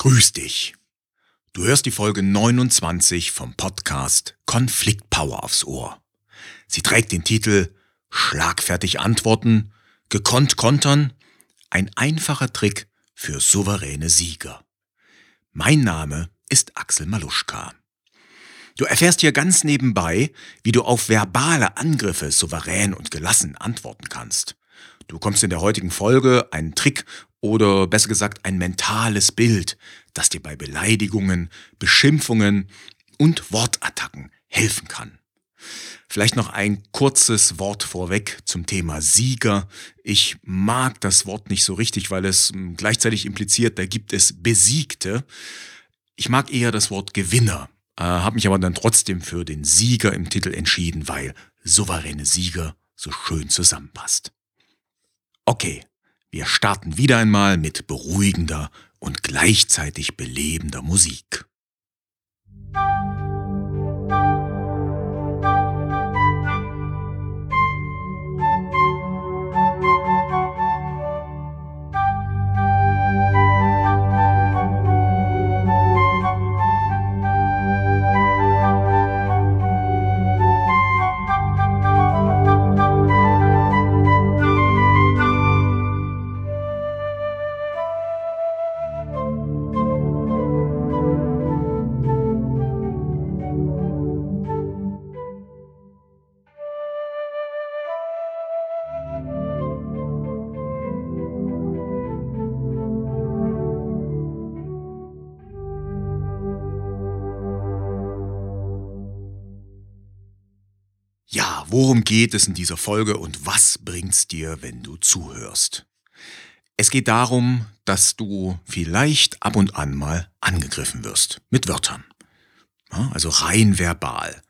Grüß dich. Du hörst die Folge 29 vom Podcast Konfliktpower aufs Ohr. Sie trägt den Titel Schlagfertig antworten, gekonnt kontern, ein einfacher Trick für souveräne Sieger. Mein Name ist Axel Maluschka. Du erfährst hier ganz nebenbei, wie du auf verbale Angriffe souverän und gelassen antworten kannst. Du kommst in der heutigen Folge einen Trick oder besser gesagt ein mentales Bild, das dir bei Beleidigungen, Beschimpfungen und Wortattacken helfen kann. Vielleicht noch ein kurzes Wort vorweg zum Thema Sieger. Ich mag das Wort nicht so richtig, weil es hm, gleichzeitig impliziert, da gibt es Besiegte. Ich mag eher das Wort Gewinner, äh, habe mich aber dann trotzdem für den Sieger im Titel entschieden, weil souveräne Sieger so schön zusammenpasst. Okay, wir starten wieder einmal mit beruhigender und gleichzeitig belebender Musik. Geht es in dieser Folge und was bringt's dir, wenn du zuhörst? Es geht darum, dass du vielleicht ab und an mal angegriffen wirst mit Wörtern. Also rein verbal.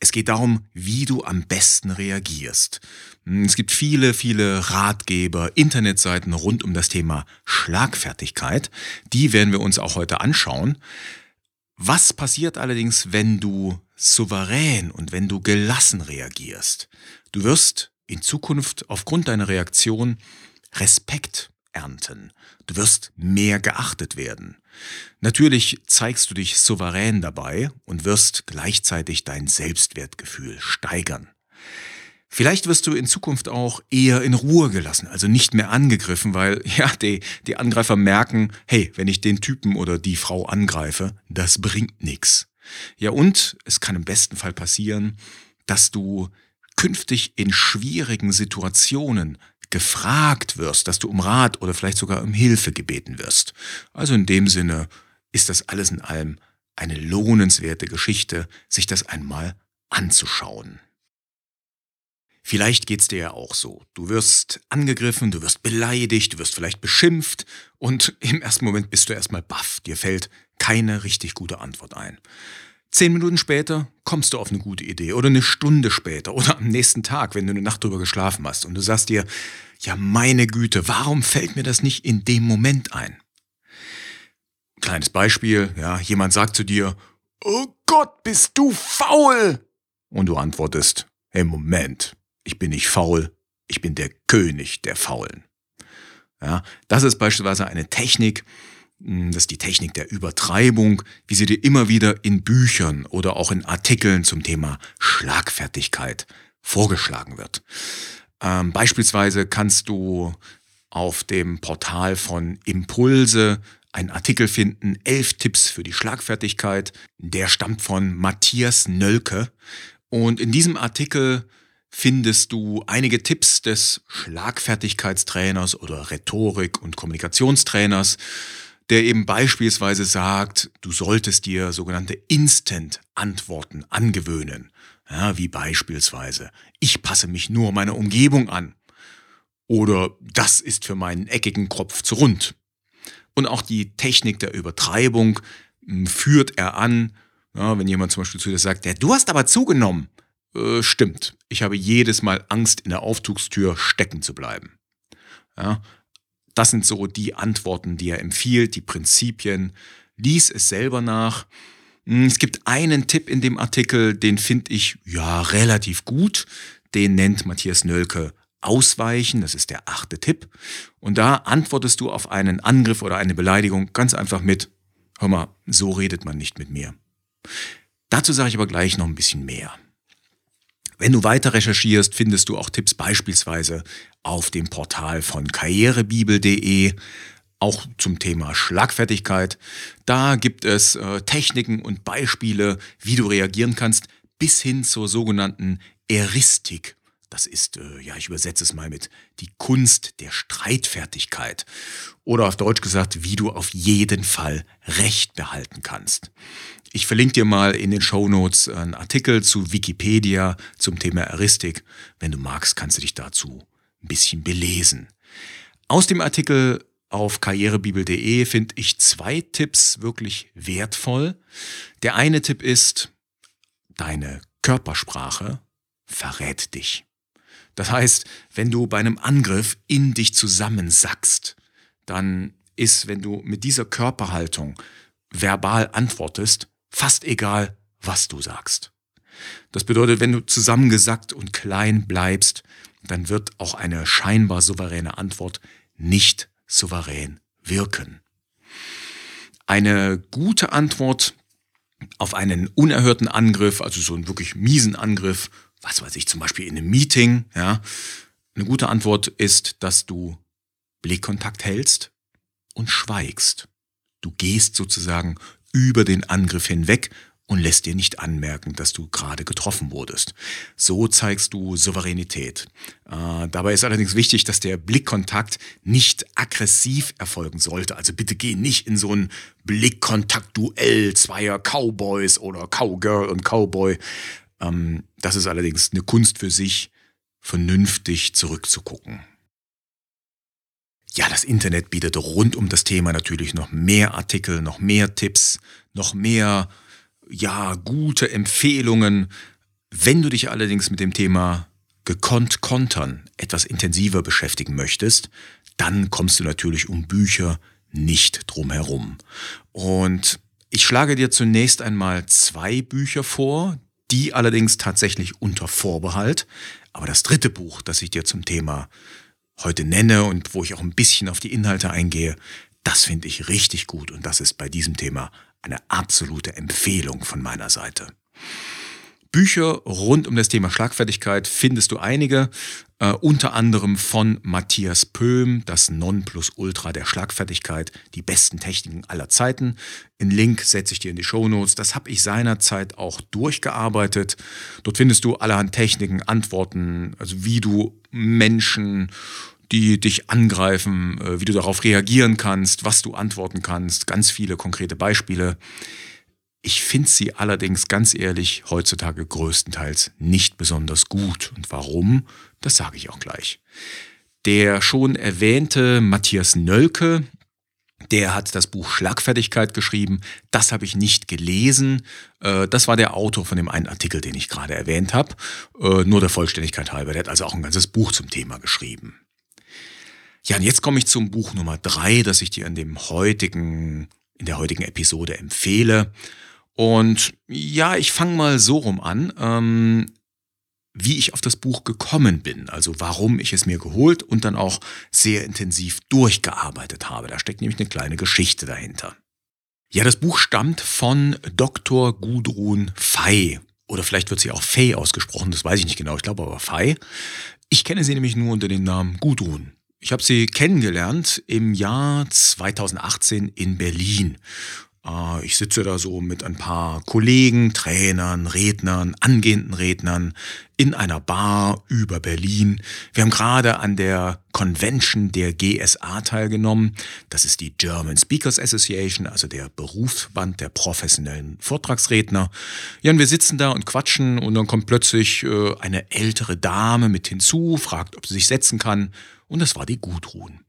Es geht darum, wie du am besten reagierst. Es gibt viele, viele Ratgeber, Internetseiten rund um das Thema Schlagfertigkeit. Die werden wir uns auch heute anschauen. Was passiert allerdings, wenn du souverän und wenn du gelassen reagierst? Du wirst in Zukunft aufgrund deiner Reaktion Respekt ernten. Du wirst mehr geachtet werden. Natürlich zeigst du dich souverän dabei und wirst gleichzeitig dein Selbstwertgefühl steigern. Vielleicht wirst du in Zukunft auch eher in Ruhe gelassen, also nicht mehr angegriffen, weil ja, die, die Angreifer merken, hey, wenn ich den Typen oder die Frau angreife, das bringt nichts. Ja, und es kann im besten Fall passieren, dass du künftig in schwierigen Situationen gefragt wirst, dass du um Rat oder vielleicht sogar um Hilfe gebeten wirst. Also in dem Sinne ist das alles in allem eine lohnenswerte Geschichte, sich das einmal anzuschauen. Vielleicht geht's dir ja auch so. Du wirst angegriffen, du wirst beleidigt, du wirst vielleicht beschimpft und im ersten Moment bist du erstmal baff. Dir fällt keine richtig gute Antwort ein. Zehn Minuten später kommst du auf eine gute Idee oder eine Stunde später oder am nächsten Tag, wenn du eine Nacht drüber geschlafen hast und du sagst dir, ja meine Güte, warum fällt mir das nicht in dem Moment ein? Kleines Beispiel, ja, jemand sagt zu dir, oh Gott, bist du faul? Und du antwortest, hey Moment, ich bin nicht faul, ich bin der König der Faulen. Ja, das ist beispielsweise eine Technik, das ist die Technik der Übertreibung, wie sie dir immer wieder in Büchern oder auch in Artikeln zum Thema Schlagfertigkeit vorgeschlagen wird. Ähm, beispielsweise kannst du auf dem Portal von Impulse einen Artikel finden, elf Tipps für die Schlagfertigkeit. Der stammt von Matthias Nölke. Und in diesem Artikel findest du einige Tipps des Schlagfertigkeitstrainers oder Rhetorik- und Kommunikationstrainers, der eben beispielsweise sagt, du solltest dir sogenannte Instant-Antworten angewöhnen. Ja, wie beispielsweise, ich passe mich nur meiner Umgebung an. Oder das ist für meinen eckigen Kopf zu rund. Und auch die Technik der Übertreibung hm, führt er an, ja, wenn jemand zum Beispiel zu dir sagt, ja, du hast aber zugenommen. Äh, stimmt. Ich habe jedes Mal Angst, in der Aufzugstür stecken zu bleiben. Ja, das sind so die Antworten, die er empfiehlt, die Prinzipien. Lies es selber nach. Hm, es gibt einen Tipp in dem Artikel, den finde ich ja relativ gut. Den nennt Matthias Nölke Ausweichen, das ist der achte Tipp. Und da antwortest du auf einen Angriff oder eine Beleidigung ganz einfach mit Hör mal, so redet man nicht mit mir. Dazu sage ich aber gleich noch ein bisschen mehr. Wenn du weiter recherchierst, findest du auch Tipps beispielsweise auf dem Portal von karrierebibel.de, auch zum Thema Schlagfertigkeit. Da gibt es äh, Techniken und Beispiele, wie du reagieren kannst, bis hin zur sogenannten Eristik. Das ist, äh, ja, ich übersetze es mal mit die Kunst der Streitfertigkeit. Oder auf Deutsch gesagt, wie du auf jeden Fall Recht behalten kannst. Ich verlinke dir mal in den Show Notes einen Artikel zu Wikipedia zum Thema Eristik. Wenn du magst, kannst du dich dazu ein bisschen belesen. Aus dem Artikel auf karrierebibel.de finde ich zwei Tipps wirklich wertvoll. Der eine Tipp ist, deine Körpersprache verrät dich. Das heißt, wenn du bei einem Angriff in dich zusammensackst, dann ist, wenn du mit dieser Körperhaltung verbal antwortest, fast egal, was du sagst. Das bedeutet, wenn du zusammengesackt und klein bleibst, dann wird auch eine scheinbar souveräne Antwort nicht souverän wirken. Eine gute Antwort auf einen unerhörten Angriff, also so einen wirklich miesen Angriff, was weiß ich, zum Beispiel in einem Meeting, ja, eine gute Antwort ist, dass du Blickkontakt hältst und schweigst. Du gehst sozusagen über den Angriff hinweg und lässt dir nicht anmerken, dass du gerade getroffen wurdest. So zeigst du Souveränität. Äh, dabei ist allerdings wichtig, dass der Blickkontakt nicht aggressiv erfolgen sollte. Also bitte geh nicht in so ein Blickkontakt-Duell zweier Cowboys oder Cowgirl und Cowboy. Ähm, das ist allerdings eine Kunst für sich, vernünftig zurückzugucken. Ja, das Internet bietet rund um das Thema natürlich noch mehr Artikel, noch mehr Tipps, noch mehr, ja, gute Empfehlungen. Wenn du dich allerdings mit dem Thema gekonnt kontern etwas intensiver beschäftigen möchtest, dann kommst du natürlich um Bücher nicht drum herum. Und ich schlage dir zunächst einmal zwei Bücher vor, die allerdings tatsächlich unter Vorbehalt. Aber das dritte Buch, das ich dir zum Thema heute nenne und wo ich auch ein bisschen auf die Inhalte eingehe, das finde ich richtig gut und das ist bei diesem Thema eine absolute Empfehlung von meiner Seite. Bücher rund um das Thema Schlagfertigkeit findest du einige, äh, unter anderem von Matthias Pöhm, das Nonplusultra der Schlagfertigkeit, die besten Techniken aller Zeiten. Den Link setze ich dir in die Show Notes. Das habe ich seinerzeit auch durchgearbeitet. Dort findest du allerhand Techniken, Antworten, also wie du Menschen die dich angreifen, äh, wie du darauf reagieren kannst, was du antworten kannst, ganz viele konkrete Beispiele. Ich finde sie allerdings ganz ehrlich heutzutage größtenteils nicht besonders gut. Und warum, das sage ich auch gleich. Der schon erwähnte Matthias Nölke, der hat das Buch Schlagfertigkeit geschrieben. Das habe ich nicht gelesen. Äh, das war der Autor von dem einen Artikel, den ich gerade erwähnt habe. Äh, nur der Vollständigkeit halber. Der hat also auch ein ganzes Buch zum Thema geschrieben. Ja, und jetzt komme ich zum Buch Nummer drei, das ich dir in dem heutigen, in der heutigen Episode empfehle. Und ja, ich fange mal so rum an, ähm, wie ich auf das Buch gekommen bin, also warum ich es mir geholt und dann auch sehr intensiv durchgearbeitet habe. Da steckt nämlich eine kleine Geschichte dahinter. Ja, das Buch stammt von Dr. Gudrun Fey. Oder vielleicht wird sie auch Fey ausgesprochen, das weiß ich nicht genau, ich glaube aber Fey. Ich kenne sie nämlich nur unter dem Namen Gudrun. Ich habe sie kennengelernt im Jahr 2018 in Berlin. Äh, ich sitze da so mit ein paar Kollegen, Trainern, Rednern, angehenden Rednern in einer Bar über Berlin. Wir haben gerade an der Convention der GSA teilgenommen. Das ist die German Speakers Association, also der Berufsband der professionellen Vortragsredner. Ja, und wir sitzen da und quatschen und dann kommt plötzlich äh, eine ältere Dame mit hinzu, fragt, ob sie sich setzen kann. Und das war die Gudrun.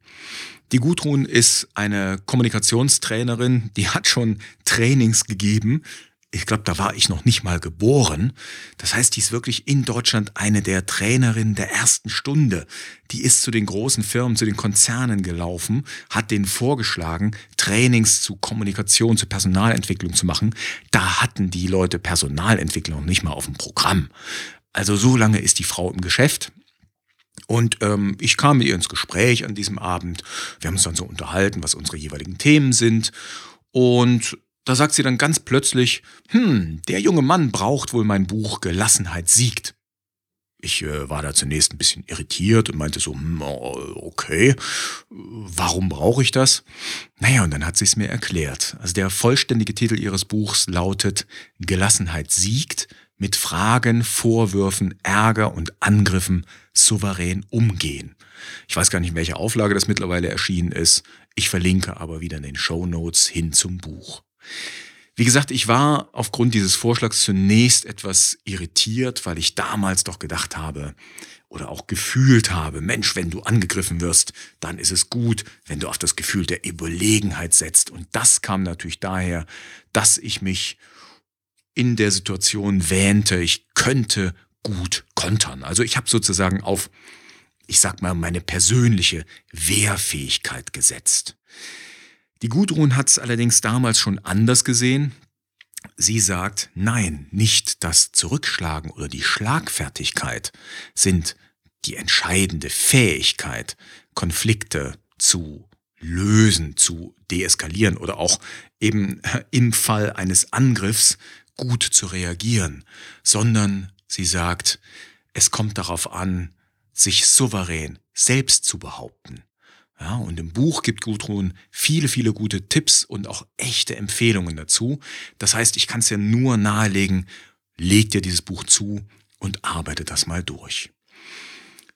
Die Gudrun ist eine Kommunikationstrainerin, die hat schon Trainings gegeben. Ich glaube, da war ich noch nicht mal geboren. Das heißt, die ist wirklich in Deutschland eine der Trainerinnen der ersten Stunde. Die ist zu den großen Firmen, zu den Konzernen gelaufen, hat denen vorgeschlagen, Trainings zu Kommunikation, zu Personalentwicklung zu machen. Da hatten die Leute Personalentwicklung nicht mal auf dem Programm. Also so lange ist die Frau im Geschäft. Und ähm, ich kam mit ihr ins Gespräch an diesem Abend. Wir haben uns dann so unterhalten, was unsere jeweiligen Themen sind. Und da sagt sie dann ganz plötzlich, hm, der junge Mann braucht wohl mein Buch Gelassenheit siegt. Ich äh, war da zunächst ein bisschen irritiert und meinte so, hm, okay, warum brauche ich das? Naja, und dann hat sie es mir erklärt. Also der vollständige Titel ihres Buchs lautet Gelassenheit siegt, mit Fragen, Vorwürfen, Ärger und Angriffen souverän umgehen. Ich weiß gar nicht, in welcher Auflage das mittlerweile erschienen ist. Ich verlinke aber wieder in den Show Notes hin zum Buch. Wie gesagt, ich war aufgrund dieses Vorschlags zunächst etwas irritiert, weil ich damals doch gedacht habe oder auch gefühlt habe, Mensch, wenn du angegriffen wirst, dann ist es gut, wenn du auf das Gefühl der Überlegenheit setzt. Und das kam natürlich daher, dass ich mich in der Situation wähnte, ich könnte gut kontern. Also ich habe sozusagen auf, ich sag mal, meine persönliche Wehrfähigkeit gesetzt. Die Gudrun hat es allerdings damals schon anders gesehen. Sie sagt, nein, nicht das Zurückschlagen oder die Schlagfertigkeit sind die entscheidende Fähigkeit, Konflikte zu lösen, zu deeskalieren oder auch eben im Fall eines Angriffs gut zu reagieren, sondern sie sagt, es kommt darauf an, sich souverän selbst zu behaupten. Ja, und im Buch gibt Gudrun viele, viele gute Tipps und auch echte Empfehlungen dazu. Das heißt, ich kann es ja nur nahelegen, leg dir dieses Buch zu und arbeite das mal durch.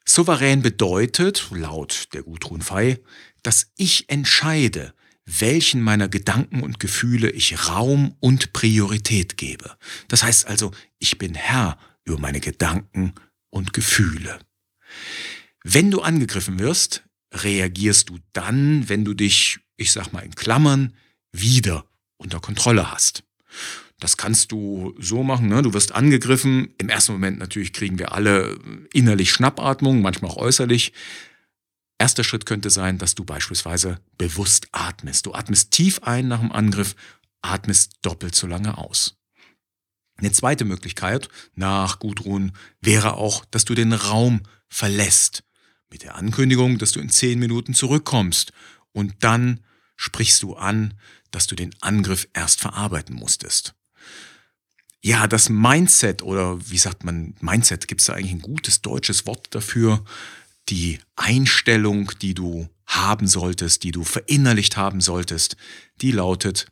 Souverän bedeutet, laut der Gudrun Fei, dass ich entscheide, welchen meiner Gedanken und Gefühle ich Raum und Priorität gebe. Das heißt also, ich bin Herr über meine Gedanken und Gefühle. Wenn du angegriffen wirst, reagierst du dann, wenn du dich, ich sag mal in Klammern, wieder unter Kontrolle hast. Das kannst du so machen, ne? du wirst angegriffen. Im ersten Moment natürlich kriegen wir alle innerlich Schnappatmung, manchmal auch äußerlich. Erster Schritt könnte sein, dass du beispielsweise bewusst atmest. Du atmest tief ein nach dem Angriff, atmest doppelt so lange aus. Eine zweite Möglichkeit nach Gudrun wäre auch, dass du den Raum verlässt mit der Ankündigung, dass du in zehn Minuten zurückkommst und dann sprichst du an, dass du den Angriff erst verarbeiten musstest. Ja, das Mindset oder wie sagt man, Mindset, gibt es da eigentlich ein gutes deutsches Wort dafür? Die Einstellung, die du haben solltest, die du verinnerlicht haben solltest, die lautet,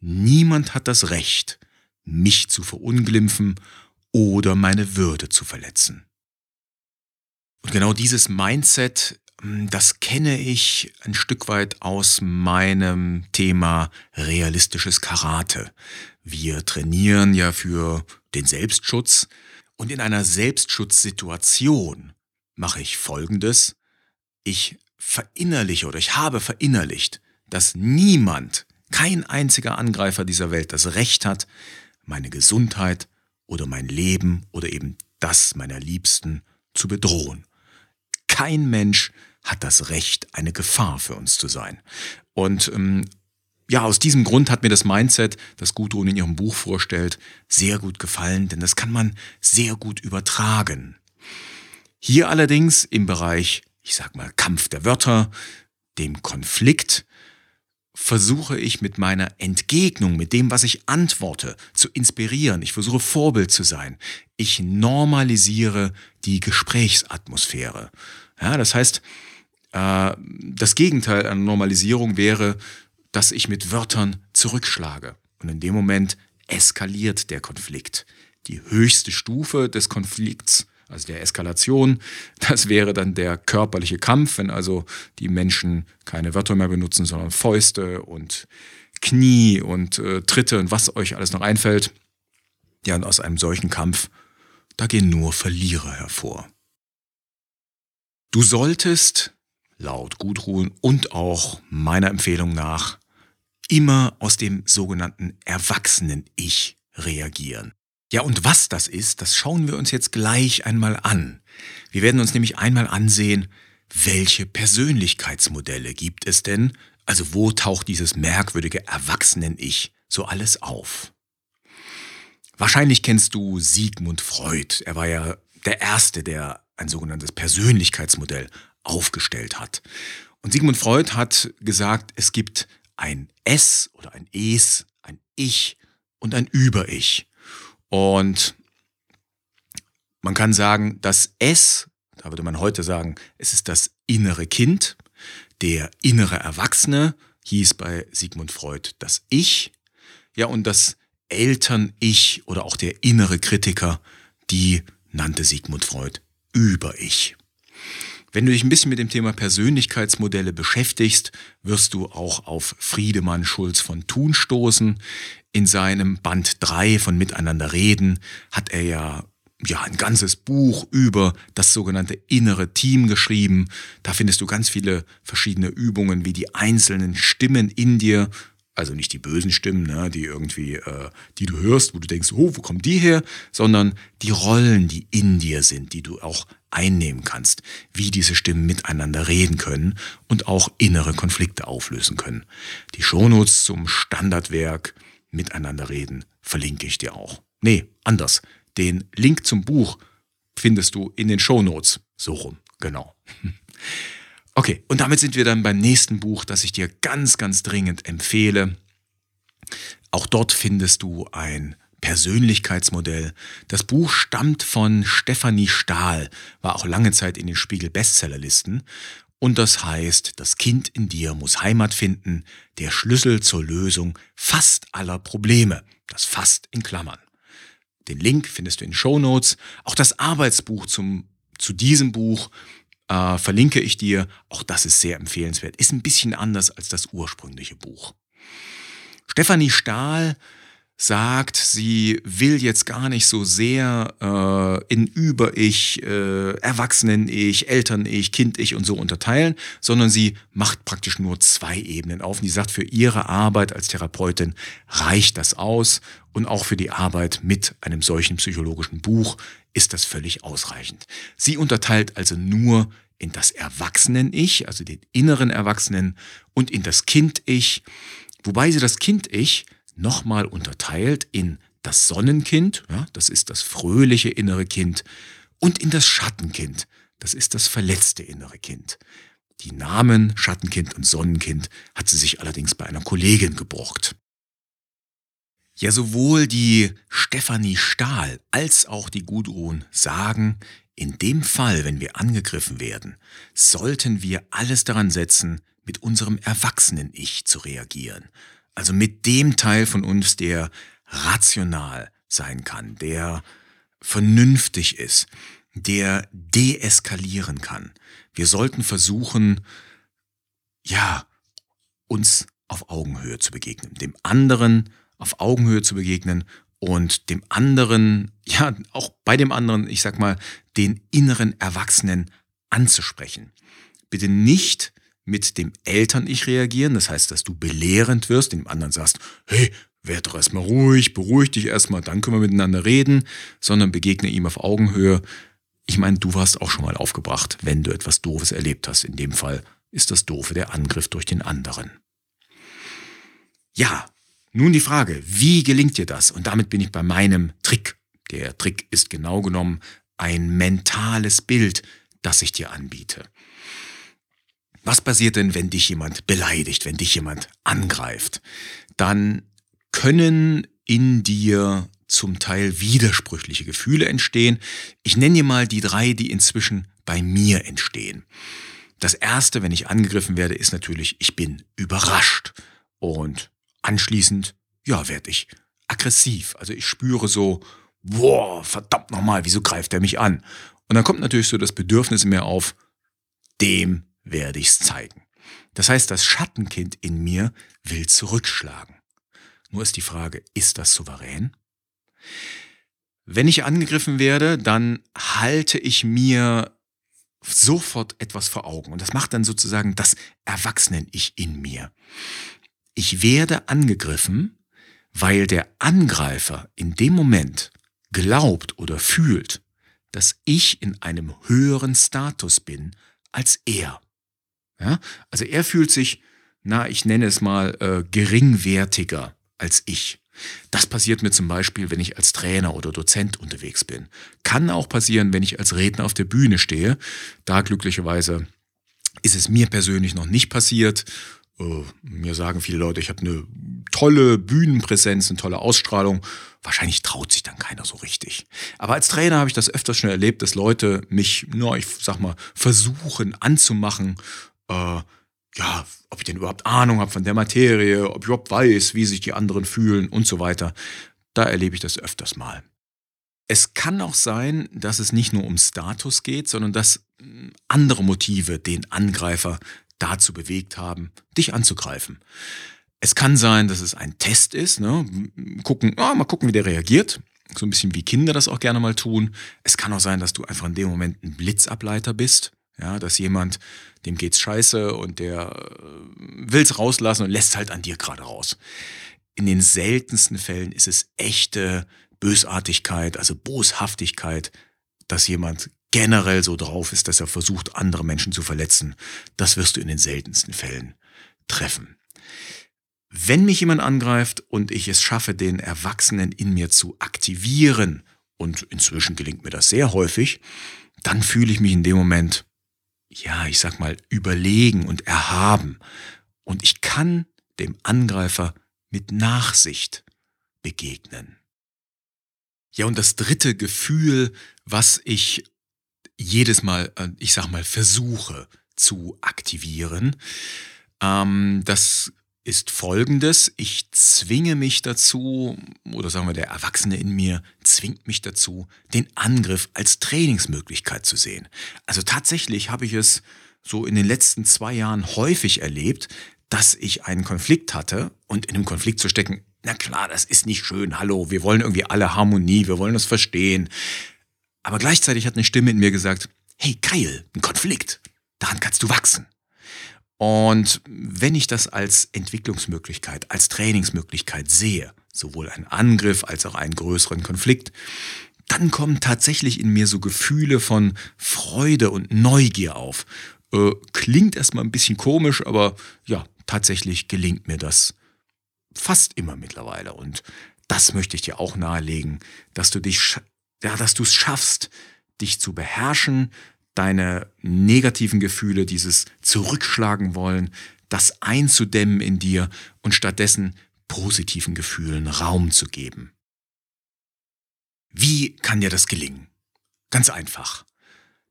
niemand hat das Recht, mich zu verunglimpfen oder meine Würde zu verletzen. Und genau dieses Mindset, hm, das kenne ich ein Stück weit aus meinem Thema realistisches Karate. Wir trainieren ja für den Selbstschutz und in einer Selbstschutzsituation mache ich Folgendes. Ich verinnerliche oder ich habe verinnerlicht, dass niemand, kein einziger Angreifer dieser Welt das Recht hat, meine Gesundheit oder mein Leben oder eben das meiner Liebsten zu bedrohen. Kein Mensch hat das Recht, eine Gefahr für uns zu sein. Und ähm, ja, aus diesem Grund hat mir das Mindset, das Gudrun in ihrem Buch vorstellt, sehr gut gefallen, denn das kann man sehr gut übertragen. Hier allerdings im Bereich, ich sag mal, Kampf der Wörter, dem Konflikt, versuche ich mit meiner Entgegnung, mit dem, was ich antworte, zu inspirieren. Ich versuche Vorbild zu sein. Ich normalisiere die Gesprächsatmosphäre. Ja, das heißt, äh, das Gegenteil einer Normalisierung wäre, dass ich mit Wörtern zurückschlage. Und in dem Moment eskaliert der Konflikt. Die höchste Stufe des Konflikts, also der Eskalation, das wäre dann der körperliche Kampf, wenn also die Menschen keine Wörter mehr benutzen, sondern Fäuste und Knie und äh, Tritte und was euch alles noch einfällt. Ja, und aus einem solchen Kampf, da gehen nur Verlierer hervor. Du solltest, laut Gudrun und auch meiner Empfehlung nach, immer aus dem sogenannten Erwachsenen-Ich reagieren. Ja, und was das ist, das schauen wir uns jetzt gleich einmal an. Wir werden uns nämlich einmal ansehen, welche Persönlichkeitsmodelle gibt es denn, also wo taucht dieses merkwürdige Erwachsenen-Ich so alles auf? Wahrscheinlich kennst du Sigmund Freud. Er war ja der Erste, der ein sogenanntes Persönlichkeitsmodell aufgestellt hat. Und Sigmund Freud hat gesagt, es gibt ein S oder ein Es, ein Ich und ein Über-Ich. Und man kann sagen, das S, da würde man heute sagen, es ist das innere Kind, der innere Erwachsene, hieß bei Sigmund Freud das Ich, ja, und das Eltern-Ich oder auch der innere Kritiker, die nannte Sigmund Freud Über-Ich. Wenn du dich ein bisschen mit dem Thema Persönlichkeitsmodelle beschäftigst, wirst du auch auf Friedemann Schulz von Thun stoßen. In seinem Band 3 von Miteinander reden hat er ja ja, ein ganzes Buch über das sogenannte innere Team geschrieben. Da findest du ganz viele verschiedene Übungen, wie die einzelnen Stimmen in dir, also nicht die bösen Stimmen, ne, die irgendwie, äh, die du hörst, wo du denkst, oh, wo kommen die her, sondern die Rollen, die in dir sind, die du auch einnehmen kannst, wie diese Stimmen miteinander reden können und auch innere Konflikte auflösen können. Die Shownotes zum Standardwerk Miteinander reden verlinke ich dir auch. Nee, anders. Den Link zum Buch findest du in den Shownotes. So rum, genau. Okay, und damit sind wir dann beim nächsten Buch, das ich dir ganz, ganz dringend empfehle. Auch dort findest du ein Persönlichkeitsmodell. Das Buch stammt von Stefanie Stahl, war auch lange Zeit in den Spiegel Bestsellerlisten. Und das heißt, das Kind in dir muss Heimat finden, der Schlüssel zur Lösung fast aller Probleme. Das fast in Klammern. Den Link findest du in den Show Notes. Auch das Arbeitsbuch zum, zu diesem Buch äh, verlinke ich dir. Auch das ist sehr empfehlenswert. Ist ein bisschen anders als das ursprüngliche Buch. Stefanie Stahl sagt, sie will jetzt gar nicht so sehr äh, in Über-Ich, äh, Erwachsenen-Ich, Eltern-Ich, Kind-Ich und so unterteilen, sondern sie macht praktisch nur zwei Ebenen auf. Und sie sagt, für ihre Arbeit als Therapeutin reicht das aus und auch für die Arbeit mit einem solchen psychologischen Buch ist das völlig ausreichend. Sie unterteilt also nur in das Erwachsenen-Ich, also den inneren Erwachsenen und in das Kind-Ich, wobei sie das Kind-Ich nochmal unterteilt in das Sonnenkind, ja, das ist das fröhliche innere Kind, und in das Schattenkind, das ist das verletzte innere Kind. Die Namen Schattenkind und Sonnenkind hat sie sich allerdings bei einer Kollegin geborgt. Ja, sowohl die Stefanie Stahl als auch die Gudrun sagen, in dem Fall, wenn wir angegriffen werden, sollten wir alles daran setzen, mit unserem Erwachsenen-Ich zu reagieren also mit dem Teil von uns, der rational sein kann, der vernünftig ist, der deeskalieren kann. Wir sollten versuchen, ja, uns auf Augenhöhe zu begegnen, dem anderen auf Augenhöhe zu begegnen und dem anderen, ja, auch bei dem anderen, ich sag mal, den inneren Erwachsenen anzusprechen. Bitte nicht mit dem Eltern-Ich reagieren, das heißt, dass du belehrend wirst, dem anderen sagst, hey, werd doch erstmal ruhig, beruhig dich erstmal, dann können wir miteinander reden, sondern begegne ihm auf Augenhöhe. Ich meine, du warst auch schon mal aufgebracht, wenn du etwas Doofes erlebt hast. In dem Fall ist das Doofe der Angriff durch den anderen. Ja, nun die Frage, wie gelingt dir das? Und damit bin ich bei meinem Trick. Der Trick ist genau genommen ein mentales Bild, das ich dir anbiete. Was passiert denn, wenn dich jemand beleidigt, wenn dich jemand angreift? Dann können in dir zum Teil widersprüchliche Gefühle entstehen. Ich nenne dir mal die drei, die inzwischen bei mir entstehen. Das erste, wenn ich angegriffen werde, ist natürlich, ich bin überrascht. Und anschließend, ja, werde ich aggressiv. Also ich spüre so, boah, verdammt nochmal, wieso greift er mich an? Und dann kommt natürlich so das Bedürfnis in mir auf, dem werde ich's zeigen. Das heißt, das Schattenkind in mir will zurückschlagen. Nur ist die Frage, ist das souverän? Wenn ich angegriffen werde, dann halte ich mir sofort etwas vor Augen. Und das macht dann sozusagen das Erwachsenen-Ich in mir. Ich werde angegriffen, weil der Angreifer in dem Moment glaubt oder fühlt, dass ich in einem höheren Status bin als er. Ja? Also er fühlt sich, na, ich nenne es mal, äh, geringwertiger als ich. Das passiert mir zum Beispiel, wenn ich als Trainer oder Dozent unterwegs bin. Kann auch passieren, wenn ich als Redner auf der Bühne stehe. Da glücklicherweise ist es mir persönlich noch nicht passiert. Äh, mir sagen viele Leute, ich habe eine tolle Bühnenpräsenz, eine tolle Ausstrahlung. Wahrscheinlich traut sich dann keiner so richtig. Aber als Trainer habe ich das öfters schon erlebt, dass Leute mich, nur ich sag mal, versuchen anzumachen, äh, ja, ob ich denn überhaupt Ahnung habe von der Materie, ob ich überhaupt weiß, wie sich die anderen fühlen und so weiter. Da erlebe ich das öfters mal. Es kann auch sein, dass es nicht nur um Status geht, sondern dass hm, andere Motive den Angreifer dazu bewegt haben, dich anzugreifen. Es kann sein, dass es ein Test ist, ne? gucken, oh, mal gucken, wie der reagiert. So ein bisschen wie Kinder das auch gerne mal tun. Es kann auch sein, dass du einfach in dem Moment ein Blitzableiter bist. Ja, dass jemand, dem geht's scheiße und der äh, will's rauslassen und lässt halt an dir gerade raus. In den seltensten Fällen ist es echte Bösartigkeit, also Boshaftigkeit, dass jemand generell so drauf ist, dass er versucht, andere Menschen zu verletzen. Das wirst du in den seltensten Fällen treffen. Wenn mich jemand angreift und ich es schaffe, den Erwachsenen in mir zu aktivieren, und inzwischen gelingt mir das sehr häufig, dann fühle ich mich in dem Moment ja, ich sag mal, überlegen und erhaben. Und ich kann dem Angreifer mit Nachsicht begegnen. Ja, und das dritte Gefühl, was ich jedes Mal, äh, ich sag mal, versuche zu aktivieren, ähm, das ist folgendes. Ich zwinge mich dazu, oder sagen wir, der Erwachsene in mir zwingt mich dazu, den Angriff als Trainingsmöglichkeit zu sehen. Also tatsächlich habe ich es so in den letzten zwei Jahren häufig erlebt, dass ich einen Konflikt hatte und in einem Konflikt zu stecken, na klar, das ist nicht schön, hallo, wir wollen irgendwie alle Harmonie, wir wollen das verstehen. Aber gleichzeitig hat eine Stimme in mir gesagt, hey geil, ein Konflikt, daran kannst du wachsen. Und wenn ich das als Entwicklungsmöglichkeit, als Trainingsmöglichkeit sehe, sowohl einen Angriff als auch einen größeren Konflikt, dann kommen tatsächlich in mir so Gefühle von Freude und Neugier auf. Äh, klingt erstmal ein bisschen komisch, aber ja, tatsächlich gelingt mir das fast immer mittlerweile. Und das möchte ich dir auch nahelegen, dass du dich, ja, dass du es schaffst, dich zu beherrschen, deine negativen Gefühle, dieses Zurückschlagen wollen, das einzudämmen in dir und stattdessen positiven Gefühlen Raum zu geben. Wie kann dir das gelingen? Ganz einfach.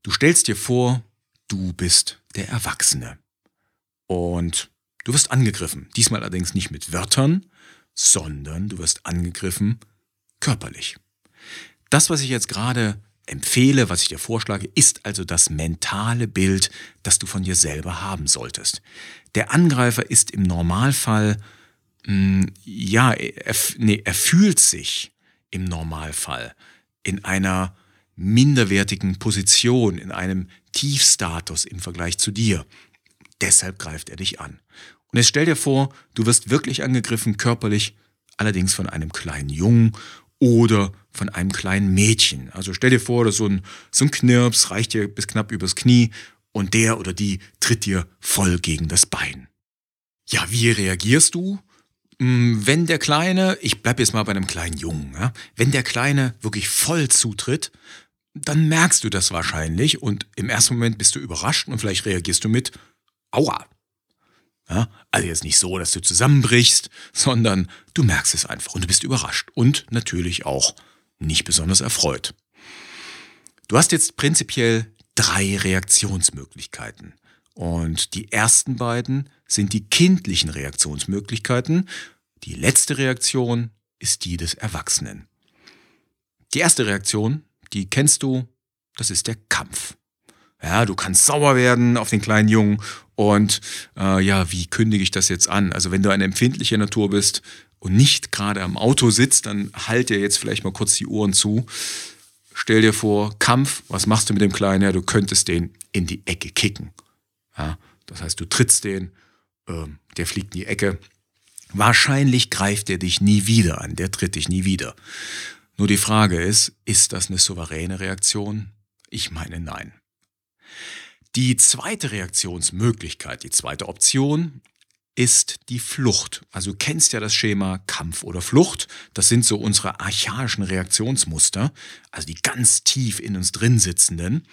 Du stellst dir vor, du bist der Erwachsene. Und du wirst angegriffen. Diesmal allerdings nicht mit Wörtern, sondern du wirst angegriffen körperlich. Das, was ich jetzt gerade empfehle, was ich dir vorschlage, ist also das mentale Bild, das du von dir selber haben solltest. Der Angreifer ist im Normalfall, mh, hm, ja, er, nee, er fühlt sich im Normalfall in einer minderwertigen Position, in einem Tiefstatus im Vergleich zu dir. Deshalb greift er dich an. Und jetzt stell dir vor, du wirst wirklich angegriffen, körperlich, allerdings von einem kleinen Jungen oder von einem kleinen Mädchen. Also stell dir vor, dass so ein, so ein Knirps reicht dir bis knapp übers Knie und der oder die tritt dir voll gegen das Bein. Ja, wie reagierst du? Hm, wenn der Kleine, ich bleib jetzt mal bei einem kleinen Jungen, ja, wenn der Kleine wirklich voll zutritt, dann merkst du das wahrscheinlich und im ersten Moment bist du überrascht und vielleicht reagierst du mit Aua, ja? Also jetzt nicht so, dass du zusammenbrichst, sondern du merkst es einfach und du bist überrascht und natürlich auch nicht besonders erfreut. Du hast jetzt prinzipiell drei Reaktionsmöglichkeiten. Und die ersten beiden sind die kindlichen Reaktionsmöglichkeiten. Die letzte Reaktion ist die des Erwachsenen. Die erste Reaktion, die kennst du, das ist der Kampf. Ja, du kannst sauer werden auf den kleinen Jungen und äh, ja, wie kündige ich das jetzt an? Also wenn du eine empfindliche Natur bist und nicht gerade am Auto sitzt, dann halt dir jetzt vielleicht mal kurz die Ohren zu. Stell dir vor, Kampf, was machst du mit dem Kleinen? Ja, du könntest den in die Ecke kicken. Ja, das heißt, du trittst den, äh, der fliegt in die Ecke. Wahrscheinlich greift er dich nie wieder an, der tritt dich nie wieder. Nur die Frage ist, ist das eine souveräne Reaktion? Ich meine nein. Die zweite Reaktionsmöglichkeit, die zweite Option ist die Flucht. Also du kennst ja das Schema Kampf oder Flucht. Das sind so unsere archaischen Reaktionsmuster, also die ganz tief in uns drin sitzenden.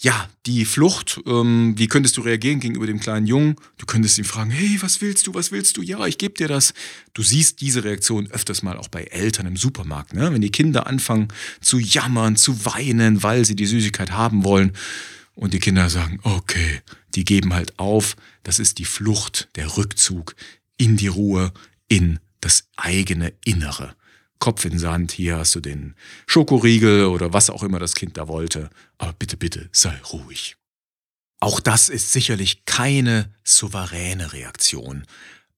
ja, die Flucht, ähm, wie könntest du reagieren gegenüber dem kleinen Jungen? Du könntest ihn fragen, hey, was willst du, was willst du? Ja, ich gebe dir das. Du siehst diese Reaktion öfters mal auch bei Eltern im Supermarkt, ne? wenn die Kinder anfangen zu jammern, zu weinen, weil sie die Süßigkeit haben wollen. Und die Kinder sagen, okay, die geben halt auf. Das ist die Flucht, der Rückzug in die Ruhe, in das eigene Innere. Kopf in Sand, hier hast du den Schokoriegel oder was auch immer das Kind da wollte. Aber bitte, bitte, sei ruhig. Auch das ist sicherlich keine souveräne Reaktion.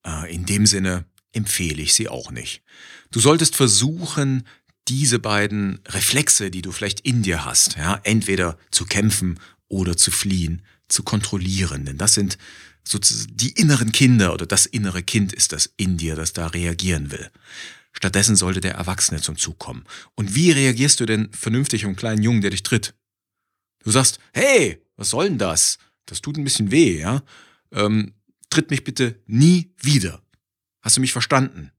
Äh, in dem Sinne empfehle ich sie auch nicht. Du solltest versuchen, diese beiden Reflexe, die du vielleicht in dir hast, ja, entweder zu kämpfen oder zu fliehen, zu kontrollieren. Denn das sind sozusagen die inneren Kinder oder das innere Kind ist das in dir, das da reagieren will. Stattdessen sollte der Erwachsene zum Zug kommen. Und wie reagierst du denn vernünftig auf einen kleinen Jungen, der dich tritt? Du sagst, hey, was soll denn das? Das tut ein bisschen weh, ja? Ähm, tritt mich bitte nie wieder. Hast du mich verstanden?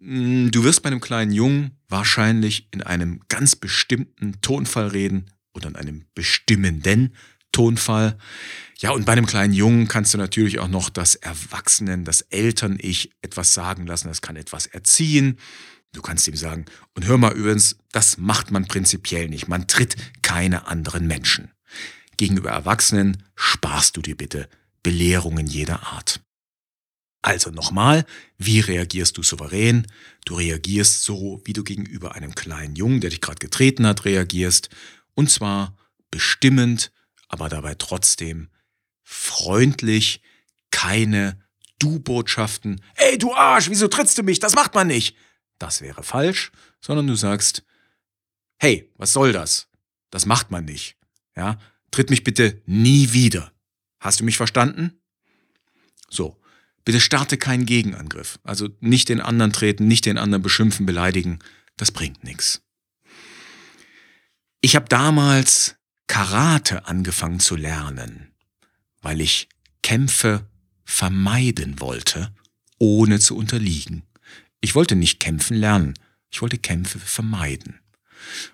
Hm, du wirst bei einem kleinen Jungen wahrscheinlich in einem ganz bestimmten Tonfall reden oder in einem bestimmenden Tonfall. Ja, und bei einem kleinen Jungen kannst du natürlich auch noch das Erwachsenen, das Eltern-Ich etwas sagen lassen. Das kann etwas erziehen. Du kannst ihm sagen, und hör mal übrigens, das macht man prinzipiell nicht. Man tritt keine anderen Menschen. Gegenüber Erwachsenen sparst du dir bitte Belehrungen jeder Art. Also nochmal, wie reagierst du souverän? Du reagierst so, wie du gegenüber einem kleinen Jungen, der dich gerade getreten hat, reagierst. Und zwar bestimmend, aber dabei trotzdem freundlich, keine Du-Botschaften. Ey, du Arsch, wieso trittst du mich? Das macht man nicht. Das wäre falsch, sondern du sagst, hey, was soll das? Das macht man nicht. Ja, tritt mich bitte nie wieder. Hast du mich verstanden? So, bitte starte keinen Gegenangriff. Also nicht den anderen treten, nicht den anderen beschimpfen, beleidigen. Das bringt nichts. Ich habe damals Karate angefangen zu lernen, weil ich Kämpfe vermeiden wollte, ohne zu unterliegen. Ich wollte nicht kämpfen lernen, ich wollte Kämpfe vermeiden.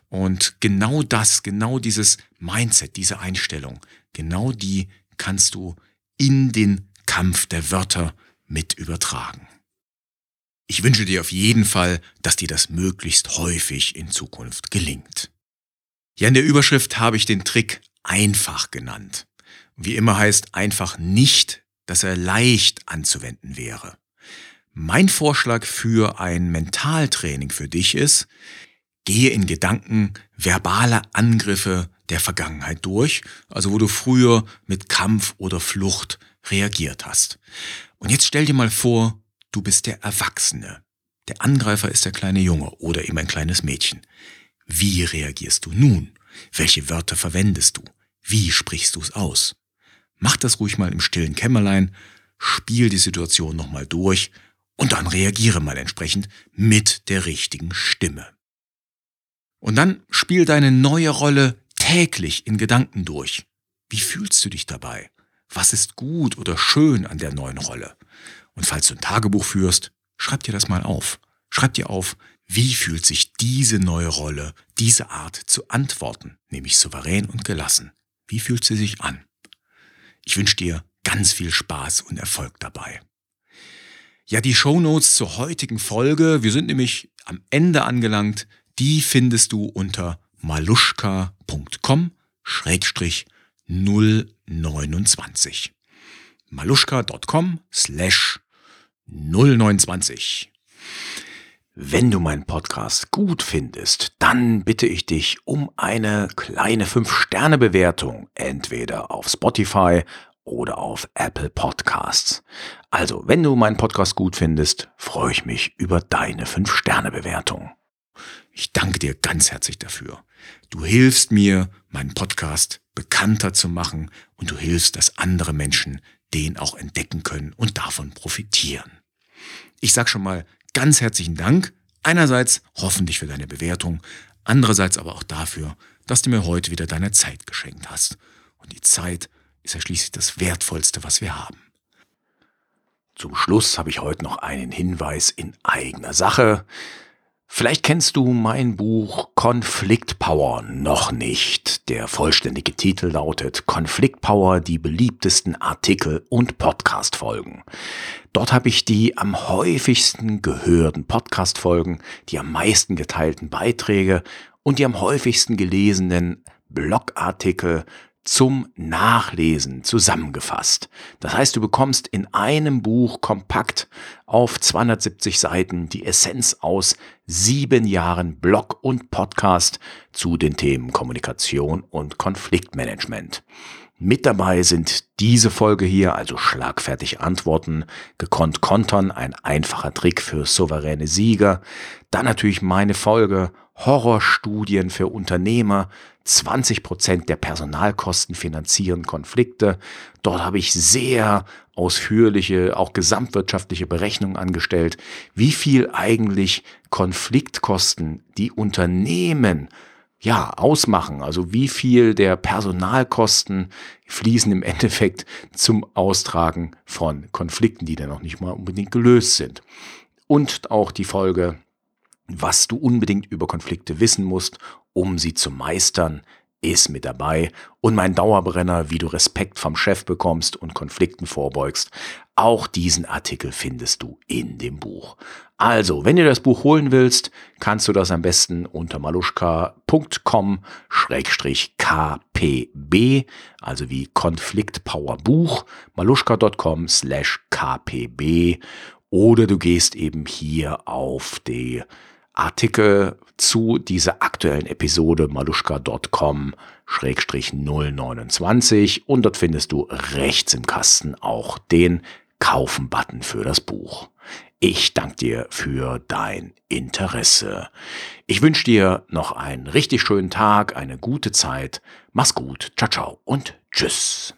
Und genau das, genau dieses Mindset, diese Einstellung, genau die kannst du in den Kampf der Wörter mit übertragen. Ich wünsche dir auf jeden Fall, dass dir das möglichst häufig in Zukunft gelingt. Ja, in der Überschrift habe ich den Trick einfach genannt. Wie immer heißt einfach nicht, dass er leicht anzuwenden wäre. Mein Vorschlag für ein Mentaltraining für dich ist, gehe in Gedanken verbale Angriffe der Vergangenheit durch, also wo du früher mit Kampf oder Flucht reagiert hast. Und jetzt stell dir mal vor, du bist der Erwachsene. Der Angreifer ist der kleine Junge oder eben ein kleines Mädchen. Wie reagierst du nun? Welche Wörter verwendest du? Wie sprichst du es aus? Mach das ruhig mal im stillen Kämmerlein, spiel die Situation nochmal durch und dann reagiere mal entsprechend mit der richtigen Stimme. Und dann spiel deine neue Rolle täglich in Gedanken durch. Wie fühlst du dich dabei? Was ist gut oder schön an der neuen Rolle? Und falls du ein Tagebuch führst, schreib dir das mal auf. Schreib dir auf, wie fühlt sich diese neue Rolle, diese Art zu antworten, nämlich souverän und gelassen? Wie fühlt sie sich an? Ich wünsche dir ganz viel Spaß und Erfolg dabei. Ja, die Shownotes zur heutigen Folge, wir sind nämlich am Ende angelangt, die findest du unter maluschka.com 029. maluschka.com slash 029. Wenn du meinen Podcast gut findest, dann bitte ich dich um eine kleine 5-Sterne-Bewertung, entweder auf Spotify oder auf Apple Podcasts. Also, wenn du meinen Podcast gut findest, freue ich mich über deine 5-Sterne-Bewertung. Ich danke dir ganz herzlich dafür. Du hilfst mir, meinen Podcast bekannter zu machen und du hilfst, dass andere Menschen den auch entdecken können und davon profitieren. Ich sag schon mal ganz herzlichen Dank. Einerseits hoffentlich für deine Bewertung, andererseits aber auch dafür, dass du mir heute wieder deine Zeit geschenkt hast. Und die Zeit ist ja schließlich das Wertvollste, was wir haben. Zum Schluss habe ich heute noch einen Hinweis in eigener Sache. Vielleicht kennst du mein Buch Konflikt Power noch nicht. Der vollständige Titel lautet Konflikt Power, die beliebtesten Artikel und Podcast-Folgen. Dort habe ich die am häufigsten gehörten Podcast-Folgen, die am meisten geteilten Beiträge und die am häufigsten gelesenen Blogartikel zum Nachlesen zusammengefasst. Das heißt, du bekommst in einem Buch kompakt auf 270 Seiten die Essenz aus sieben Jahren Blog und Podcast zu den Themen Kommunikation und Konfliktmanagement. Mit dabei sind diese Folge hier, also schlagfertig antworten, gekonnt kontern, ein einfacher Trick für souveräne Sieger. Dann natürlich meine Folge Horrorstudien für Unternehmer. 20 Prozent der Personalkosten finanzieren Konflikte. Dort habe ich sehr ausführliche, auch gesamtwirtschaftliche Berechnungen angestellt, wie viel eigentlich Konfliktkosten die Unternehmen ja, ausmachen. Also wie viel der Personalkosten fließen im Endeffekt zum Austragen von Konflikten, die dann noch nicht mal unbedingt gelöst sind. Und auch die Folge, was du unbedingt über Konflikte wissen musst, um sie zu meistern, ist mit dabei. Und mein Dauerbrenner, wie du Respekt vom Chef bekommst und Konflikten vorbeugst. Auch diesen Artikel findest du in dem Buch. Also, wenn du das Buch holen willst, kannst du das am besten unter maluschka.com-kpb, also wie Konfliktpower Buch, maluschka.com slash kpb oder du gehst eben hier auf die Artikel zu dieser aktuellen Episode maluschka.com-029 und dort findest du rechts im Kasten auch den Kaufen-Button für das Buch. Ich danke dir für dein Interesse. Ich wünsche dir noch einen richtig schönen Tag, eine gute Zeit. Mach's gut. Ciao, ciao und tschüss.